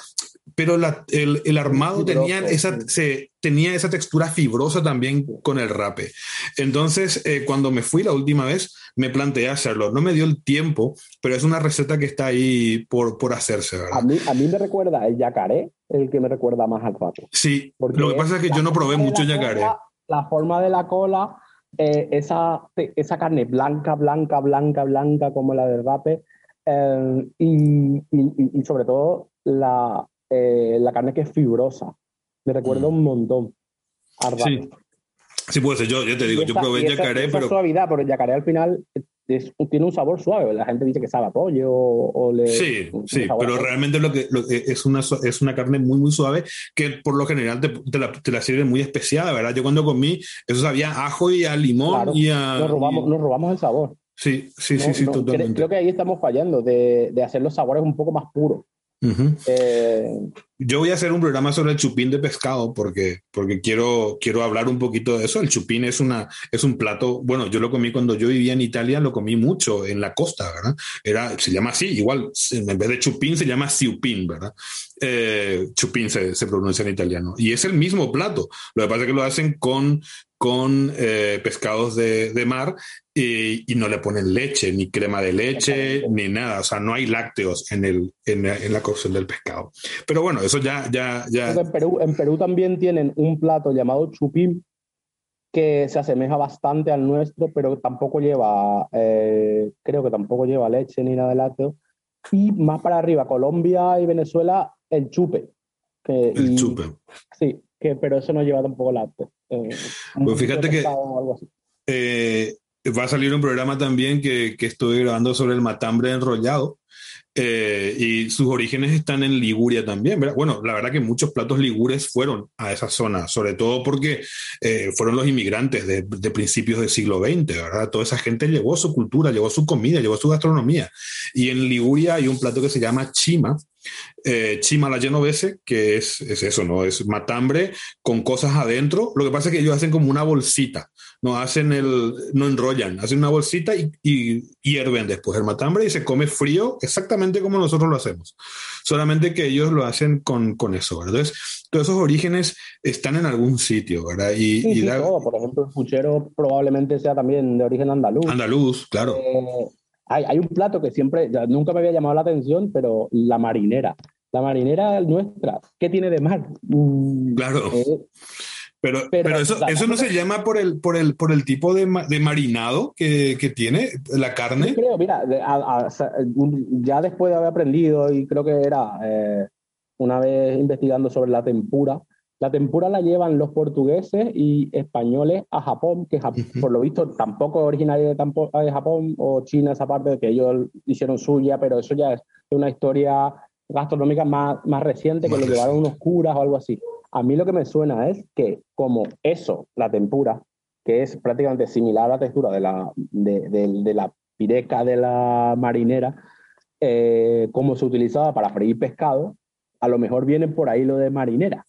pero el, armado tenía esa, se, tenía esa textura fibrosa también con el rape. Entonces, eh, cuando me fui la última vez, me planteé hacerlo. No me dio el tiempo, pero es una receta que está ahí por, por hacerse. A, mí, a mí me recuerda el yacaré, el que me recuerda más al rape. Sí, lo que pasa es que yo no probé mucho yacaré. la forma de la cola, eh, esa, esa carne blanca, blanca, blanca, blanca como la del rape, eh, y, y sobre todo la, eh, la carne que es fibrosa. Me recuerda un montón Sí. sí, puede ser. Yo, yo te digo, yo probé yacaré, pero. suavidad, pero el yacaré al final tiene un sabor suave. La gente dice que sabe a pollo o, le. Sí, sí, pero realmente lo que, es, una, es una carne muy, muy suave que por lo general te, te, la, te, sirve muy especiada, ¿verdad? Yo cuando comí, eso sabía ajo y a limón y a. Nos robamos, nos robamos el sabor. Sí, sí, sí, sí, totalmente. Creo, que ahí estamos fallando, de, de hacer los sabores un poco más puros. Eh, yo voy a hacer un programa sobre el chupín de pescado porque, porque quiero, quiero hablar un poquito de eso. El chupín es, una, es un plato, bueno, yo lo comí cuando yo vivía en Italia, lo comí mucho en la costa, ¿verdad? Era, se llama así, igual, en vez de chupín se llama siupín, ¿verdad? Eh, chupín se, se, pronuncia en italiano. Y es el mismo plato. Lo que pasa es que lo hacen con, con eh, pescados de, de mar y, y, no le ponen leche, ni crema de leche, ni nada. O sea, no hay lácteos en, el, en, en, la cocción del pescado. Pero bueno, eso ya... ya, ya... En, Perú, en Perú también tienen un plato llamado chupín que se asemeja bastante al nuestro, pero tampoco lleva, eh, creo que tampoco lleva leche ni nada de lácteos. Y más para arriba, Colombia y Venezuela, el chupe. Que, el chupe. Sí, que, pero eso no lleva tampoco lácteos. Eh, pues fíjate que eh, va a salir un programa también que, que estoy grabando sobre el matambre enrollado. Eh, y sus orígenes están en Liguria también. Bueno, la verdad que muchos platos ligures fueron a esa zona, sobre todo porque eh, fueron los inmigrantes de, de, principios del siglo XX, ¿verdad? Toda esa gente llevó su cultura, llevó su comida, llevó su gastronomía. Y en Liguria hay un plato que se llama chima, eh, chima la genovese, que es, es, eso, ¿no? Es matambre con cosas adentro. Lo que pasa es que ellos hacen como una bolsita, no hacen el, no enrollan, hacen una bolsita y, y hierven después el matambre y se come frío exactamente como nosotros lo hacemos. Solamente que ellos lo hacen con, con eso, ¿verdad? Entonces, todos esos orígenes están en algún sitio, ¿verdad? Y, sí, sí, todo. Por ejemplo, el puchero probablemente sea también de origen andaluz. Andaluz, claro. Eh, hay, hay, un plato que siempre, nunca me había llamado la atención, pero la marinera. La marinera nuestra, ¿qué tiene de mar? Mm, claro. Eh, pero, pero, eso, eso no se llama por el, por el, por el tipo de, de marinado que, que, tiene la carne. Yo creo, mira, a, a, ya después de haber aprendido, y creo que era eh, una vez investigando sobre la tempura, la tempura la llevan los portugueses y españoles a Japón, que por lo visto tampoco es originaria de, Japón o China, esa parte que ellos hicieron suya, pero eso ya es una historia gastronómica más, más reciente que lo llevaron unos curas o algo así. A mí lo que me suena es que como eso, la tempura, que es prácticamente similar a la textura de la, de, la pireca de la marinera, eh, como se utilizaba para freír pescado, a lo mejor viene por ahí lo de marinera.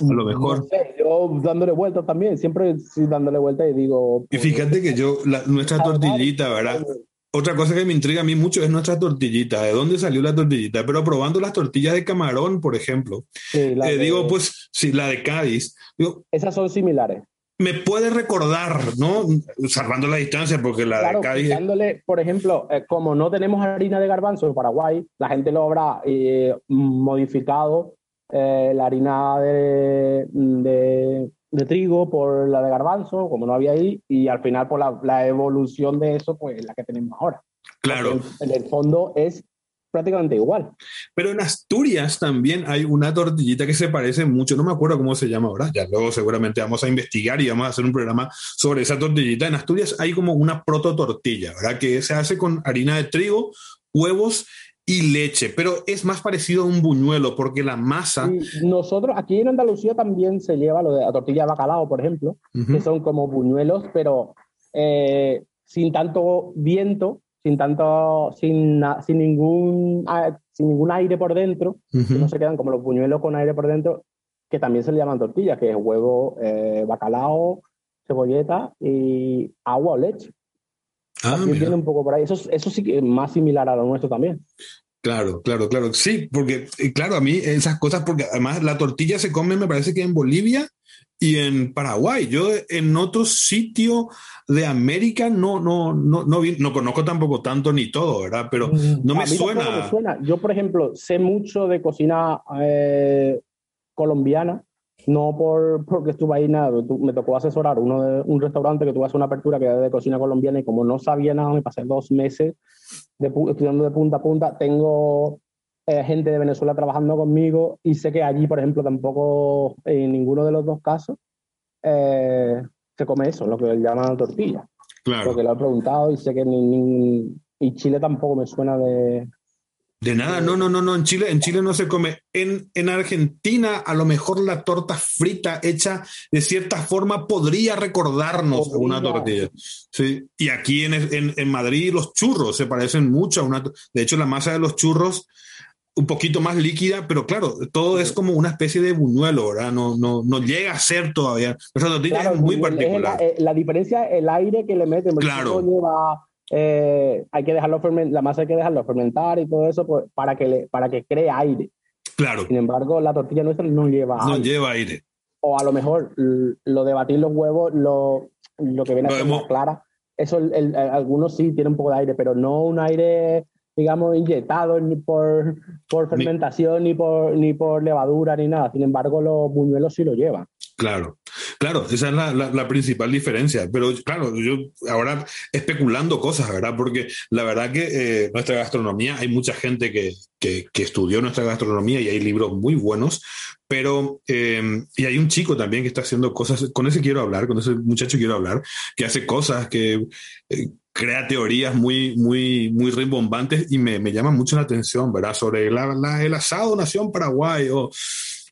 A lo mejor. yo dándole vueltas también, siempre dándole vueltas y digo. Y fíjate que yo, nuestra tortillita, ¿verdad? Otra cosa que me intriga a mí mucho es nuestra tortillita. ¿De dónde salió la tortillita? Pero probando las tortillas de camarón, por ejemplo, sí, eh, digo, pues, sí, la de Cádiz. Digo, Esas son similares. Me puede recordar, ¿no? Salvando la distancia, porque la de Cádiz. Dándole, por ejemplo, eh, como no tenemos harina de garbanzo en Paraguay, la gente lo habrá eh, modificado eh, la harina de, de, trigo por la de garbanzo, como no había ahí, y al final por la, la evolución de eso, pues la que tenemos ahora. Claro. En, el fondo es prácticamente igual. Pero en Asturias también hay una tortillita que se parece mucho, no me acuerdo cómo se llama ahora, ya luego seguramente vamos a investigar y vamos a hacer un programa sobre esa tortillita. En Asturias hay como una proto tortilla, ¿verdad? Que se hace con harina de trigo, huevos y leche, pero es más parecido a un buñuelo porque la masa... nosotros, aquí en Andalucía también se lleva lo de la tortilla de bacalao, por ejemplo, que son como buñuelos, pero eh, sin tanto viento, sin tanto, sin, sin, ningún, sin ningún aire por dentro, no se quedan como los buñuelos con aire por dentro, que también se le llaman tortillas, que es huevo, eh, bacalao, cebolleta y agua o leche. Ah, viene un poco por ahí. Eso, eso sí que es más similar a lo nuestro también. Claro, claro, claro. Sí, porque, claro, a mí esas cosas, porque además la tortilla se come, me parece que en Bolivia y en Paraguay. Yo en otro sitio de América no, no, no, no, no conozco tampoco tanto ni todo, ¿verdad? Pero mm, no me, suena. me suena. Yo, por ejemplo, sé mucho de cocina eh, colombiana no por, porque estuve ahí nada, me tocó asesorar uno de, un restaurante que tuvo hacer una apertura que era de cocina colombiana y como no sabía nada, me pasé dos meses de, estudiando de punta a punta. Tengo eh, gente de Venezuela trabajando conmigo y sé que allí, por ejemplo, tampoco en ninguno de los dos casos eh, se come eso, lo que llaman tortilla. Claro. Porque lo he preguntado y sé que ni, y Chile tampoco me suena de, de nada, no, no, no, no, en Chile, en Chile no se come. En, en Argentina, a lo mejor la torta frita hecha de cierta forma podría recordarnos a una tortilla. Sí. Y aquí en, en, en, Madrid los churros se parecen mucho a una. De hecho, la masa de los churros un poquito más líquida, pero claro, todo es como una especie de buñuelo, ¿verdad? No, no, no llega a ser todavía. Esa tortilla es muy particular. Eh, la, diferencia el aire que le meten. Claro. Lleva eh, hay que dejarlo la masa hay que dejarlo fermentar y todo eso pues, para, que le, para que cree aire. Claro. Sin embargo, la tortilla nuestra no lleva no aire. lleva aire. O a lo mejor lo de batir los huevos, lo, lo que viene a ser clara, eso algunos sí tienen un poco de aire, pero no un aire digamos, inyectado ni por, por fermentación, ni, por, ni por levadura, ni nada. Sin embargo, los buñuelos sí lo llevan. Claro, claro, esa es la, principal diferencia. Pero claro, yo ahora especulando cosas, ¿verdad? Porque la verdad que eh, nuestra gastronomía, hay mucha gente que, que, estudió nuestra gastronomía y hay libros muy buenos, pero, eh, y hay un chico también que está haciendo cosas, con ese quiero hablar, con ese muchacho quiero hablar, que hace cosas que... Eh, crea teorías muy, muy, muy rimbombantes y me, me llama mucho la atención, ¿verdad? Sobre la, el asado Nación Paraguay o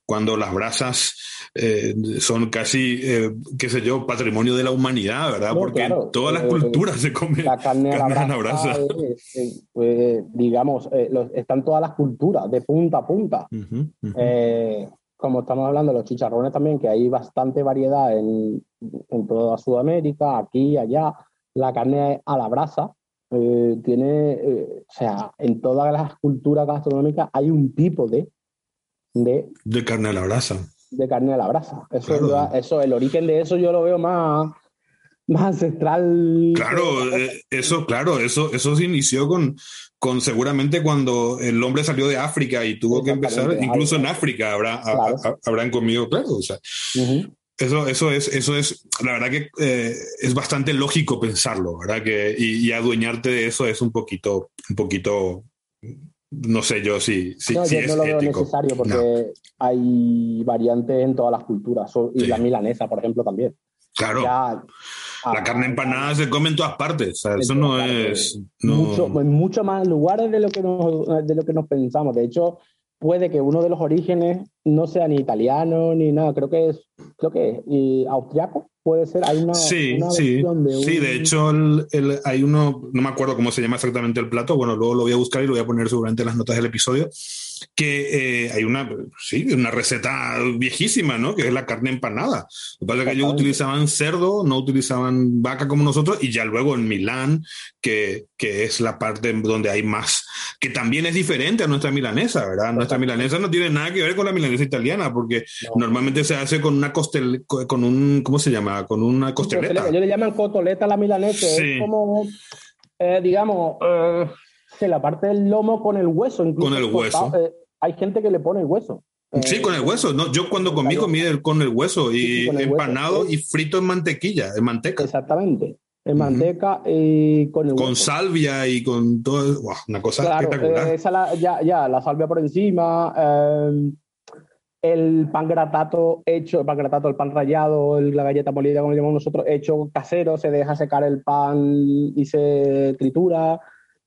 cuando las brasas eh, son casi, eh, qué sé yo, patrimonio de la humanidad, ¿verdad? Porque todas las eh, culturas se come la carne, a la brasa. Pues, digamos, están todas las culturas, de punta a punta. como estamos hablando de los chicharrones también, que hay bastante variedad en, en toda Sudamérica, aquí, allá. La carne a la brasa, tiene, o sea, en todas las culturas gastronómicas hay un tipo de de, de carne a la brasa. De carne a la brasa. Eso, eso, el origen de eso yo lo veo más, más ancestral. Claro, eh, eso, claro, eso, eso se inició con, con seguramente cuando el hombre salió de África y tuvo que empezar, incluso en África habrá, habrán comido, claro, o sea, eso, eso es, eso es, la verdad que eh, es bastante lógico pensarlo, ¿verdad? Que, y, y, adueñarte de eso es un poquito, un poquito no sé yo si, si, No, si yo es no lo veo ético. necesario porque No, hay variantes en todas las culturas. Y Sí. la milanesa, por ejemplo, también. claro, Ya, la ah, carne empanada se come en todas partes. o sea, eso no es. No, mucho, en mucho más lugares de lo que nos, de lo que nos pensamos. De hecho, puede que uno de los orígenes no sea ni italiano ni nada. Creo que es, creo que es y austriaco. Puede ser. Hay una, Sí, una sí, de sí, de hecho el- el- hay uno, no me acuerdo cómo se llama exactamente el plato, bueno, luego lo voy a buscar y lo voy a poner seguramente en las notas del episodio, que eh, hay una, sí, una receta viejísima, ¿no? Que es la carne empanada. Lo que pasa es que ellos utilizaban cerdo, no utilizaban vaca como nosotros, y ya luego en Milán, que, que es la parte donde hay más, que también es diferente a nuestra milanesa, ¿verdad? Nuestra milanesa no tiene nada que ver con la milanesa italiana, porque No. normalmente se hace con una costel, con un, ¿cómo se llama? Con una costeleta. Ellos le llaman cotoleta a la milanesa. Sí. Es como, eh, digamos, eh, se la parte del lomo con el hueso. incluso Con el hueso. Eh, hay gente que le pone el hueso. Sí, Eh, con el hueso. No, yo cuando comí comí el- con el hueso y Sí, el empanado hueso, y frito en mantequilla, en manteca, Exactamente. En manteca y con el con hueso. salvia y con todo. una cosa Claro, espectacular. eh, esa la- ya, ya, la salvia por encima, eh, el pan gratato hecho, el pan gratato, el pan rallado, el- la galleta molida, como le llamamos nosotros, hecho casero, se deja secar el pan y se tritura.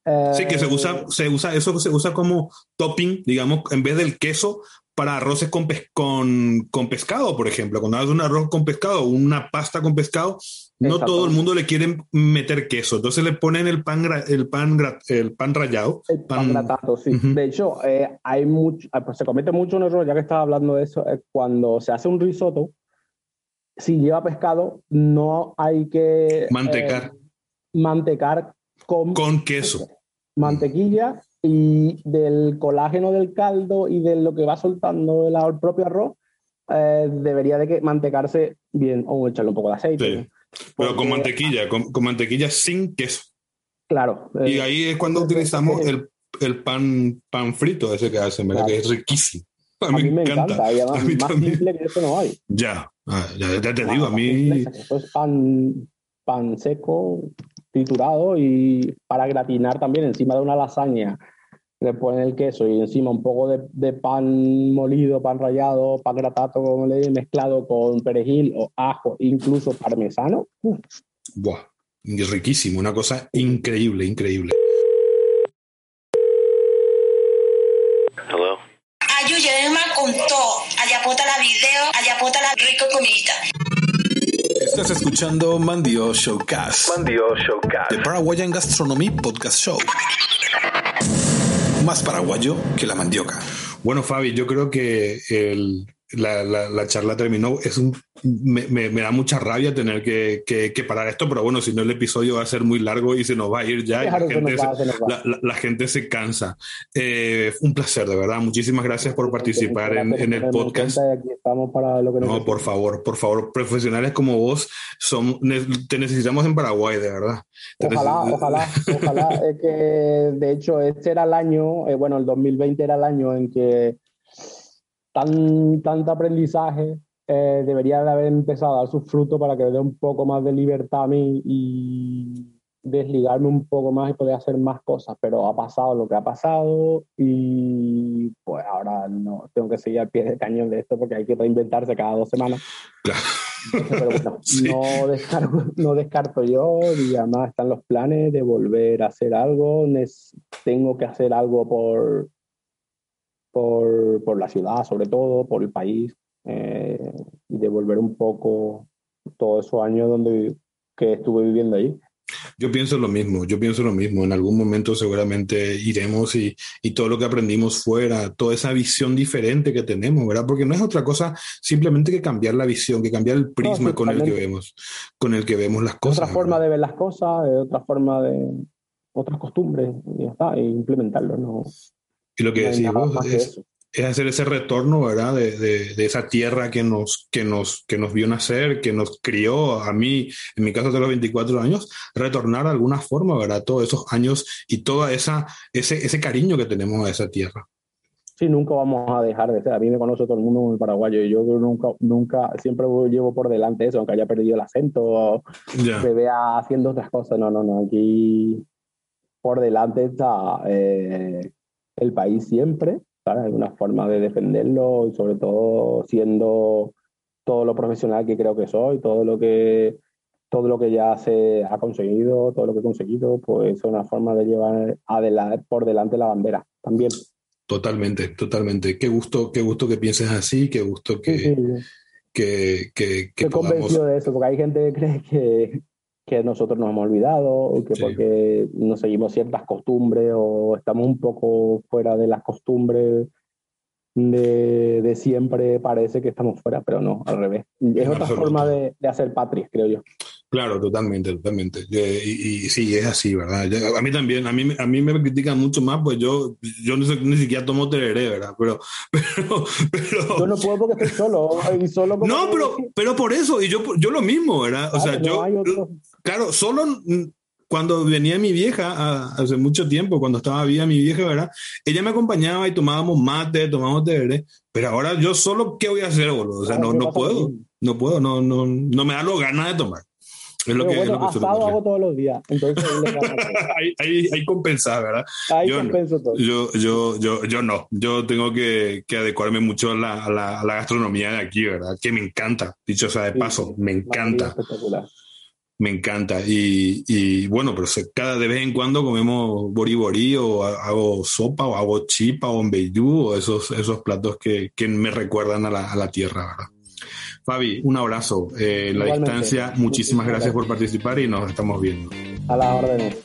Eh, Sí, que se usa, se usa, eso se usa como topping, digamos, en vez del queso para arroces con, pes- con, con pescado, por ejemplo. Cuando haces un arroz con pescado, una pasta con pescado, no todo el mundo le quiere meter queso. Entonces le ponen el pan, el pan, el pan rallado. El pan pan- gratato, sí. Ujú. De hecho, eh, hay mucho, ah, pues se comete mucho un error, ya que estaba hablando de eso, es cuando se hace un risotto, si lleva pescado, no hay que Mantecar. eh, mantecar con, Con queso. Mantequilla y del colágeno del caldo y de lo que va soltando el, el propio arroz, eh, debería de que mantecarse bien o echarle un poco de aceite. Pero con mantequilla, con, con mantequilla sin queso. Claro. Y eh, ahí es cuando utilizamos el, el pan, pan frito ese que hacen, ¿verdad? Claro. Que es riquísimo. A a mí, mí me encanta, y A mí más también. simple que eso no hay. Ya, ah, ya, ya te Ah, digo, a mí. simple, Eso es pan, pan seco, triturado y para gratinar también encima de una lasaña. Le ponen el queso y encima un poco de, de pan molido, pan rallado, pan gratato, como le digo, mezclado con perejil o ajo, incluso parmesano. Uf, Buah, es riquísimo, una cosa increíble, increíble. Hello? Ayúdenme con todo. Allá la video, allá la rico comida. Estás escuchando Mandio Showcast, Mandio Showcast. The Paraguayan Gastronomy Podcast Show. Más paraguayo que la mandioca. Bueno, Fabi, yo creo que el- la, la- la charla terminó. Es un, me, me- me da mucha rabia tener que, que- que parar esto, pero bueno, si no el episodio va a ser muy largo y se nos va a ir ya. Claro, la, gente va, se, la- gente se cansa. Eh, un placer, de verdad. Muchísimas gracias por participar en, en el podcast. estamos para lo que No, por favor, por favor, profesionales como vos, son, te necesitamos en Paraguay, de verdad. Te Ojalá, ojalá, ojalá. Es que, de hecho, este era el año, eh, bueno, el 2020 era el año en que tan, tanto aprendizaje eh, debería de haber empezado a dar sus frutos para que me dé un poco más de libertad a mí y desligarme un poco más y poder hacer más cosas, pero ha pasado lo que ha pasado y pues ahora no tengo que seguir al pie del cañón de esto porque hay que reinventarse cada dos semanas. Claro. Pero bueno, Sí. no, descarto, no descarto yo y además están los planes de volver a hacer algo. Tengo que hacer algo por, por, por la ciudad, sobre todo, por el país, eh, y devolver un poco todos esos años donde que estuve viviendo ahí. Yo pienso lo mismo, yo pienso lo mismo. En algún momento seguramente iremos y, y todo lo que aprendimos fuera, toda esa visión diferente que tenemos, ¿verdad? Porque no es otra cosa simplemente que cambiar la visión, que cambiar el prisma sí, con el que vemos, con el que vemos las cosas. otra forma ¿verdad? de ver las cosas, otra forma de otras costumbres, y ya está, e implementarlo. No, Y lo que no decís vos es, es hacer ese retorno, ¿verdad? De, de- de esa tierra que nos, que, nos, que nos vio nacer, que nos crió, a mí, en mi caso de los 24 años, retornar de alguna forma, ¿verdad? Todos esos años y esa, ese, ese cariño que tenemos a esa tierra. Sí, nunca vamos a dejar de ser. A mí me conoce todo el mundo como el paraguayo y yo nunca, nunca, siempre llevo por delante eso, aunque haya perdido el acento o Ya. me vea haciendo otras cosas. No, no, no. Aquí por delante está eh, el país siempre, ¿sabes? Hay una forma de defenderlo y sobre todo siendo todo lo profesional que creo que soy, todo lo que todo lo que ya se ha conseguido, todo lo que he conseguido, pues es una forma de llevar adelante, por delante la bandera también. Totalmente, totalmente. Qué gusto, qué gusto que pienses así, qué gusto que, Sí, sí, sí. que, que, que Estoy podamos- convencido de eso, porque hay gente que cree que, que nosotros nos hemos olvidado, o que Sí. porque no seguimos ciertas costumbres o estamos un poco fuera de las costumbres de, de siempre, parece que estamos fuera, pero no, al revés. Es otra forma de, de hacer patria, creo yo. Claro, totalmente, totalmente. Y, y sí, es así, ¿verdad? Yo- a mí también, a mí, a mí me critican mucho más, pues yo, yo no sé, ni siquiera tomo tereré, ¿verdad? Pero, pero, pero... Yo no puedo porque estoy solo, y solo como No, pero, pero por eso, y yo, yo lo mismo, ¿verdad? O sea, Claro, no yo, claro, solo cuando venía mi vieja, hace mucho tiempo, cuando estaba viva mi vieja, ¿verdad? Ella me acompañaba y tomábamos mate, tomábamos tereré, pero ahora yo solo, ¿qué voy a hacer, boludo? O sea, no, no puedo, no puedo, no, no, no me da lo ganas de tomar. Es lo que, es bueno, lo que asado hago todos los días, entonces. Ahí, ahí, ahí compensar, ¿verdad? Ahí Yo no. compenso todo. Yo, yo, yo, yo no. Yo tengo que, que adecuarme mucho a la, a, la, a la gastronomía de aquí, ¿verdad? Que me encanta. Dicho sea de paso, sí, me encanta. Espectacular. Me encanta. Y, y bueno, pero se- cada de vez en cuando comemos boriborí o ha- hago sopa o hago chipa o mbeyú o esos, esos platos que, que me recuerdan a la, a la tierra, ¿verdad? Fabi, un abrazo. Eh, la distancia, muchísimas gracias por participar y nos estamos viendo. A las órdenes.